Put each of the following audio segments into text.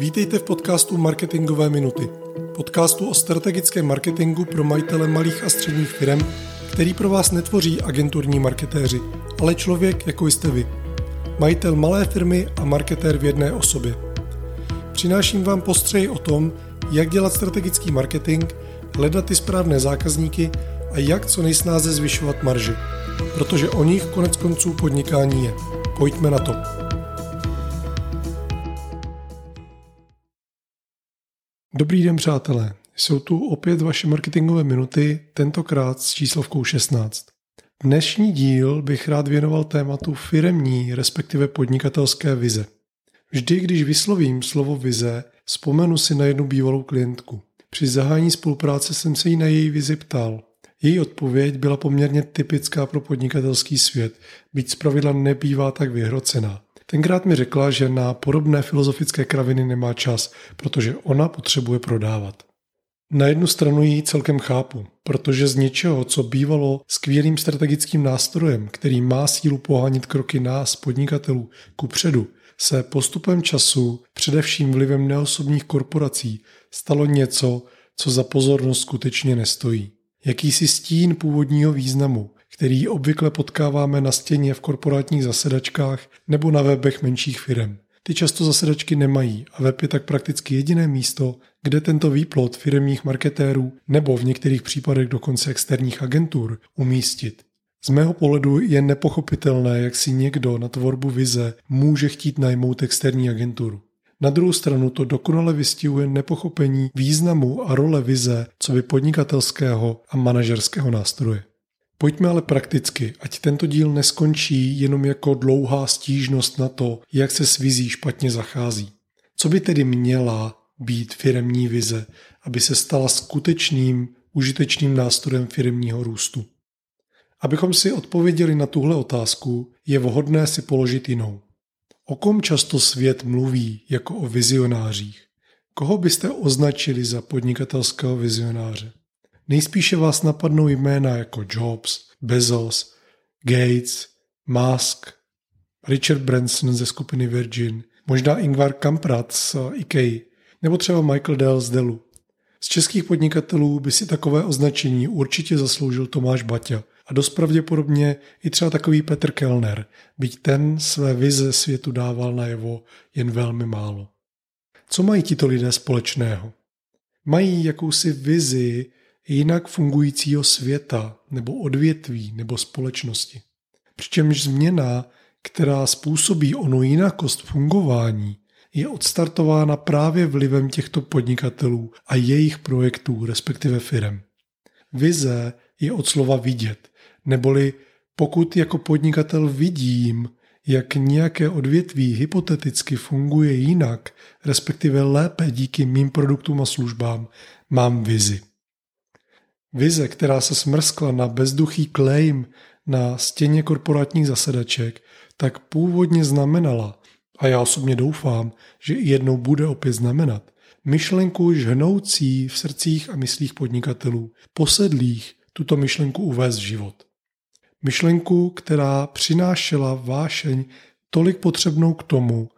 Vítejte v podcastu Marketingové minuty. Podcastu o strategickém marketingu pro majitele malých a středních firm, který pro vás netvoří agenturní marketéři, ale člověk, jako jste vy. Majitel malé firmy a marketér v jedné osobě. Přináším vám postřeji o tom, jak dělat strategický marketing, hledat ty správné zákazníky a jak co nejsnáze zvyšovat marži. Protože o nich konec konců podnikání je. Pojďme na to. Dobrý den, přátelé. Jsou tu opět vaše marketingové minuty, tentokrát s číslovkou 16. Dnešní díl bych rád věnoval tématu firemní, respektive podnikatelské vize. Vždy, když vyslovím slovo vize, vzpomenu si na jednu bývalou klientku. Při zahájení spolupráce jsem se jí na její vizi ptal. Její odpověď byla poměrně typická pro podnikatelský svět, byť zpravidla nebývá tak vyhrocená. Tenkrát mi řekla, že na podobné filozofické kraviny nemá čas, protože ona potřebuje prodávat. Na jednu stranu ji celkem chápu, protože z něčeho, co bývalo skvělým strategickým nástrojem, který má sílu pohánit kroky nás, podnikatelů, ku předu, se postupem času, především vlivem neosobních korporací, stalo něco, co za pozornost skutečně nestojí. Jakýsi stín původního významu, který obvykle potkáváme na stěně v korporátních zasedačkách nebo na webech menších firm. Ty často zasedačky nemají a web je tak prakticky jediné místo, kde tento výplot firmních marketérů nebo v některých případech dokonce externích agentur umístit. Z mého pohledu je nepochopitelné, jak si někdo na tvorbu vize může chtít najmout externí agenturu. Na druhou stranu to dokonale vystihuje nepochopení významu a role vize co by podnikatelského a manažerského nástroje. Pojďme ale prakticky, ať tento díl neskončí jenom jako dlouhá stížnost na to, jak se s vizí špatně zachází. Co by tedy měla být firemní vize, aby se stala skutečným, užitečným nástrojem firmního růstu? Abychom si odpověděli na tuhle otázku, je vhodné si položit jinou. O kom často svět mluví jako o vizionářích? Koho byste označili za podnikatelského vizionáře? Nejspíše vás napadnou jména jako Jobs, Bezos, Gates, Musk, Richard Branson ze skupiny Virgin, možná Ingvar Kamprad z IKEA, nebo třeba Michael Dell z Dellu. Z českých podnikatelů by si takové označení určitě zasloužil Tomáš Baťa a dost pravděpodobně i třeba takový Petr Kellner, byť ten své vize světu dával najevo jen velmi málo. Co mají tito lidé společného? Mají jakousi vizi jinak fungujícího světa nebo odvětví nebo společnosti. Přičemž změna, která způsobí onu jinakost fungování, je odstartována právě vlivem těchto podnikatelů a jejich projektů, respektive firem. Vize je od slova vidět, neboli pokud jako podnikatel vidím, jak nějaké odvětví hypoteticky funguje jinak, respektive lépe díky mým produktům a službám, mám vizi. Vize, která se smrskla na bezduchý claim na stěně korporátních zasedaček, tak původně znamenala, a já osobně doufám, že i jednou bude opět znamenat, myšlenku žhnoucí v srdcích a myslích podnikatelů, posedlých tuto myšlenku uvést v život. Myšlenku, která přinášela vášeň tolik potřebnou k tomu,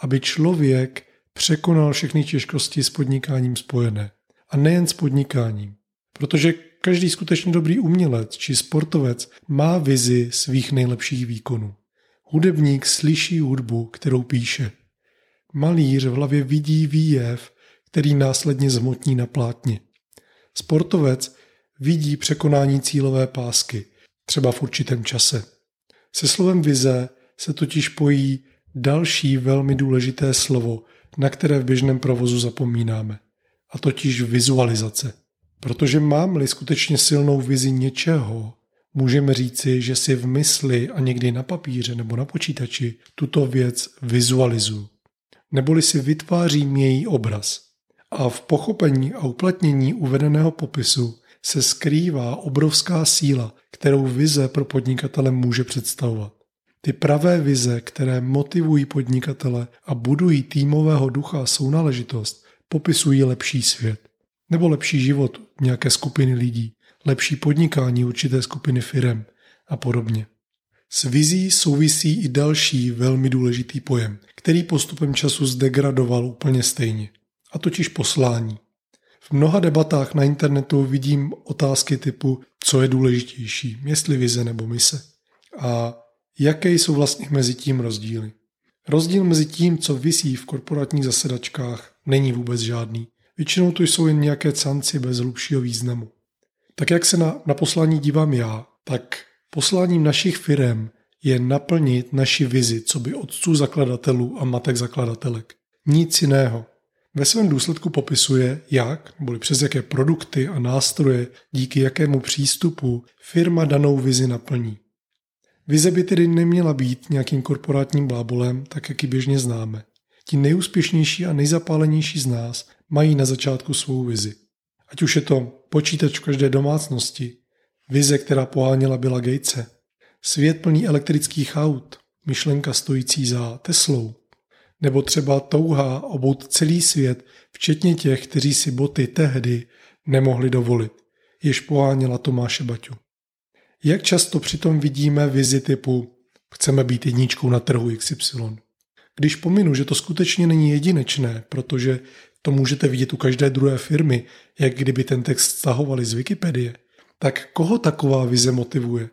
aby člověk překonal všechny těžkosti s podnikáním spojené. A nejen s podnikáním. Protože každý skutečně dobrý umělec či sportovec má vizi svých nejlepších výkonů. Hudebník slyší hudbu, kterou píše. Malíř v hlavě vidí výjev, který následně zhmotní na plátně. Sportovec vidí překonání cílové pásky, třeba v určitém čase. Se slovem vize se totiž pojí další velmi důležité slovo, na které v běžném provozu zapomínáme, a totiž vizualizace. Protože mám-li skutečně silnou vizi něčeho, můžeme říci, že si v mysli a někdy na papíře nebo na počítači tuto věc vizualizuju. Neboli si vytvářím její obraz. A v pochopení a uplatnění uvedeného popisu se skrývá obrovská síla, kterou vize pro podnikatele může představovat. Ty pravé vize, které motivují podnikatele a budují týmového ducha a sounáležitost, popisují lepší svět nebo lepší život nějaké skupiny lidí, lepší podnikání určité skupiny firem a podobně. S vizí souvisí i další velmi důležitý pojem, který postupem času zdegradoval úplně stejně, a totiž poslání. V mnoha debatách na internetu vidím otázky typu, co je důležitější, jestli vize nebo mise. A jaké jsou vlastně mezi tím rozdíly. Rozdíl mezi tím, co visí v korporátních zasedačkách, není vůbec žádný. Většinou to jsou jen nějaké canci bez hlubšího významu. Tak jak se na, na poslání dívám já, tak posláním našich firm je naplnit naši vizi, co by otců zakladatelů a matek zakladatelek. Nic jiného. Ve svém důsledku popisuje, jak, nebo přes jaké produkty a nástroje, díky jakému přístupu firma danou vizi naplní. Vize by tedy neměla být nějakým korporátním blábolem, tak jak ji běžně známe. Ti nejúspěšnější a nejzapálenější z nás mají na začátku svou vizi. Ať už je to počítač v každé domácnosti, vize, která poháněla Billa Gatese, svět plný elektrických aut, myšlenka stojící za Teslou, nebo třeba touha obout celý svět, včetně těch, kteří si boty tehdy nemohli dovolit, jež poháněla Tomáše Baťu. Jak často přitom vidíme vizi typu chceme být jedničkou na trhu XY. Když pominu, že to skutečně není jedinečné, protože to můžete vidět u každé druhé firmy, jak kdyby ten text stahovali z Wikipedie, tak koho taková vize motivuje?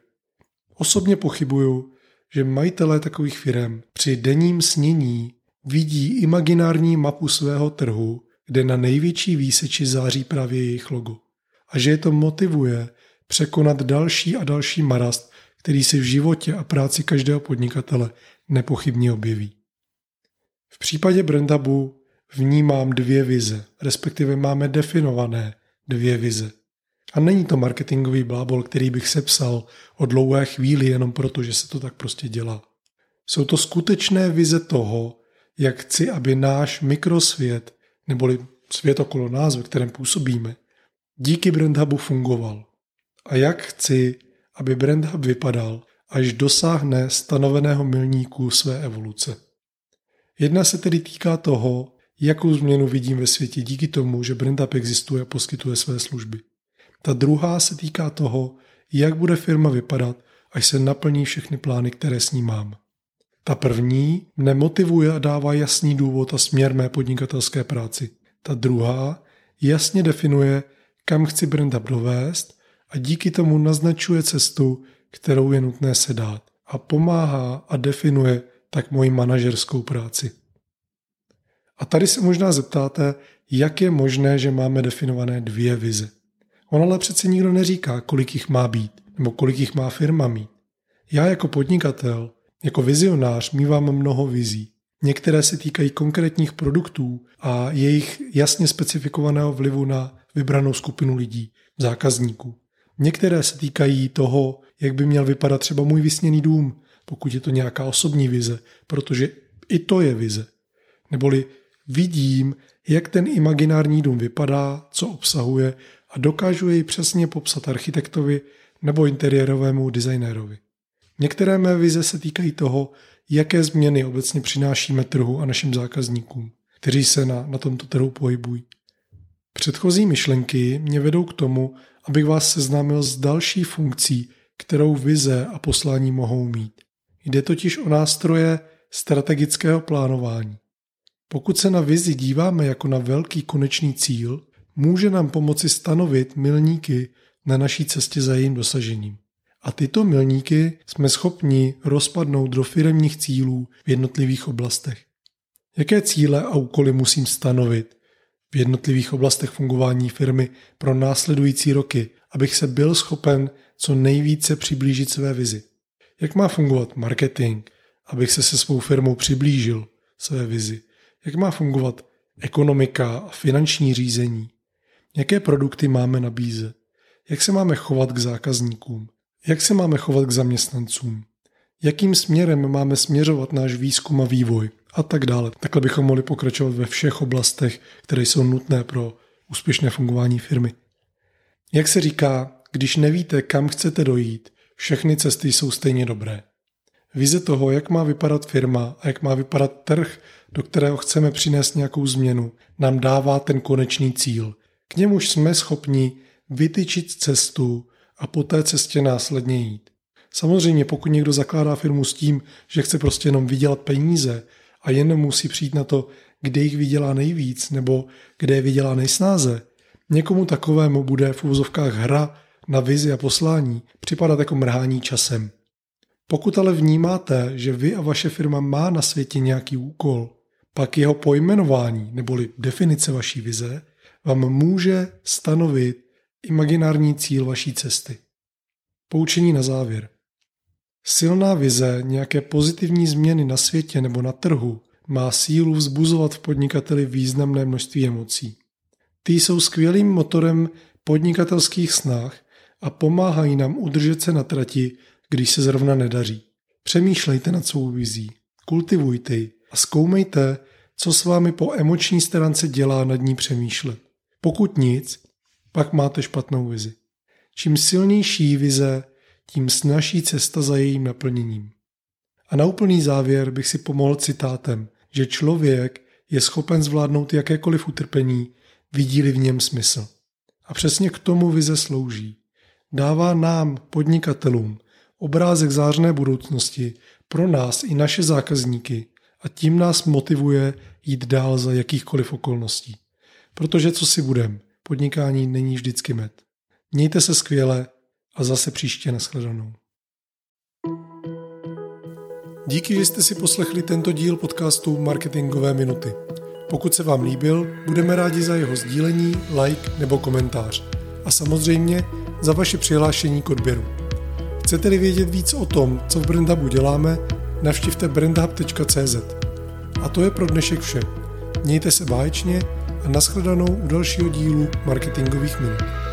Osobně pochybuju, že majitelé takových firm při denním snění vidí imaginární mapu svého trhu, kde na největší výseči září právě jejich logo. A že je to motivuje překonat další a další marast, který se v životě a práci každého podnikatele nepochybně objeví. V případě Brendabu vnímám dvě vize, respektive máme definované dvě vize. A není to marketingový blábol, který bych sepsal o dlouhé chvíli jenom proto, že se to tak prostě dělá. Jsou to skutečné vize toho, jak chci, aby náš mikrosvět, neboli svět okolo nás, ve kterém působíme, díky BrandHubu fungoval a jak chci, aby Brand Hub vypadal, až dosáhne stanoveného milníku své evoluce. Jedna se tedy týká toho, jakou změnu vidím ve světě díky tomu, že Brand Hub existuje a poskytuje své služby. Ta druhá se týká toho, jak bude firma vypadat, až se naplní všechny plány, které s ní mám. Ta první nemotivuje a dává jasný důvod a směr mé podnikatelské práci. Ta druhá jasně definuje, kam chci Brand Hub dovést a díky tomu naznačuje cestu, kterou je nutné se dát a pomáhá a definuje tak moji manažerskou práci. A tady se možná zeptáte, jak je možné, že máme definované dvě vize. On ale přece nikdo neříká, kolik jich má být, nebo kolik jich má firma mít. Já jako podnikatel, jako vizionář mývám mnoho vizí. Některé se týkají konkrétních produktů a jejich jasně specifikovaného vlivu na vybranou skupinu lidí, zákazníků. Některé se týkají toho, jak by měl vypadat třeba můj vysněný dům, pokud je to nějaká osobní vize, protože i to je vize. Neboli vidím, jak ten imaginární dům vypadá, co obsahuje a dokážu jej přesně popsat architektovi nebo interiérovému designérovi. Některé mé vize se týkají toho, jaké změny obecně přinášíme trhu a našim zákazníkům, kteří se na, na tomto trhu pohybují. Předchozí myšlenky mě vedou k tomu, abych vás seznámil s další funkcí, kterou vize a poslání mohou mít. Jde totiž o nástroje strategického plánování. Pokud se na vizi díváme jako na velký konečný cíl, může nám pomoci stanovit milníky na naší cestě za jejím dosažením. A tyto milníky jsme schopni rozpadnout do firmních cílů v jednotlivých oblastech. Jaké cíle a úkoly musím stanovit, v jednotlivých oblastech fungování firmy pro následující roky, abych se byl schopen co nejvíce přiblížit své vizi. Jak má fungovat marketing, abych se se svou firmou přiblížil své vizi. Jak má fungovat ekonomika a finanční řízení. Jaké produkty máme nabízet. Jak se máme chovat k zákazníkům. Jak se máme chovat k zaměstnancům. Jakým směrem máme směřovat náš výzkum a vývoj a tak dále. Takhle bychom mohli pokračovat ve všech oblastech, které jsou nutné pro úspěšné fungování firmy. Jak se říká, když nevíte, kam chcete dojít, všechny cesty jsou stejně dobré. Vize toho, jak má vypadat firma a jak má vypadat trh, do kterého chceme přinést nějakou změnu, nám dává ten konečný cíl. K němuž jsme schopni vytyčit cestu a po té cestě následně jít. Samozřejmě, pokud někdo zakládá firmu s tím, že chce prostě jenom vydělat peníze a jen musí přijít na to, kde jich vydělá nejvíc nebo kde je vydělá nejsnáze, někomu takovému bude v úvozovkách hra na vizi a poslání připadat jako mrhání časem. Pokud ale vnímáte, že vy a vaše firma má na světě nějaký úkol, pak jeho pojmenování neboli definice vaší vize vám může stanovit imaginární cíl vaší cesty. Poučení na závěr. Silná vize nějaké pozitivní změny na světě nebo na trhu má sílu vzbuzovat v podnikateli významné množství emocí. Ty jsou skvělým motorem podnikatelských snah a pomáhají nám udržet se na trati, když se zrovna nedaří. Přemýšlejte nad svou vizí, kultivujte ji a zkoumejte, co s vámi po emoční stránce dělá nad ní přemýšlet. Pokud nic, pak máte špatnou vizi. Čím silnější vize, tím snažší cesta za jejím naplněním. A na úplný závěr bych si pomohl citátem, že člověk je schopen zvládnout jakékoliv utrpení, vidí-li v něm smysl. A přesně k tomu vize slouží. Dává nám, podnikatelům, obrázek zářné budoucnosti pro nás i naše zákazníky a tím nás motivuje jít dál za jakýchkoliv okolností. Protože co si budem, podnikání není vždycky med. Mějte se skvěle a zase příště nashledanou. Díky, že jste si poslechli tento díl podcastu Marketingové minuty. Pokud se vám líbil, budeme rádi za jeho sdílení, like nebo komentář. A samozřejmě za vaše přihlášení k odběru. Chcete-li vědět víc o tom, co v Brandhubu děláme, navštivte brandhub.cz. A to je pro dnešek vše. Mějte se báječně a nashledanou u dalšího dílu marketingových minut.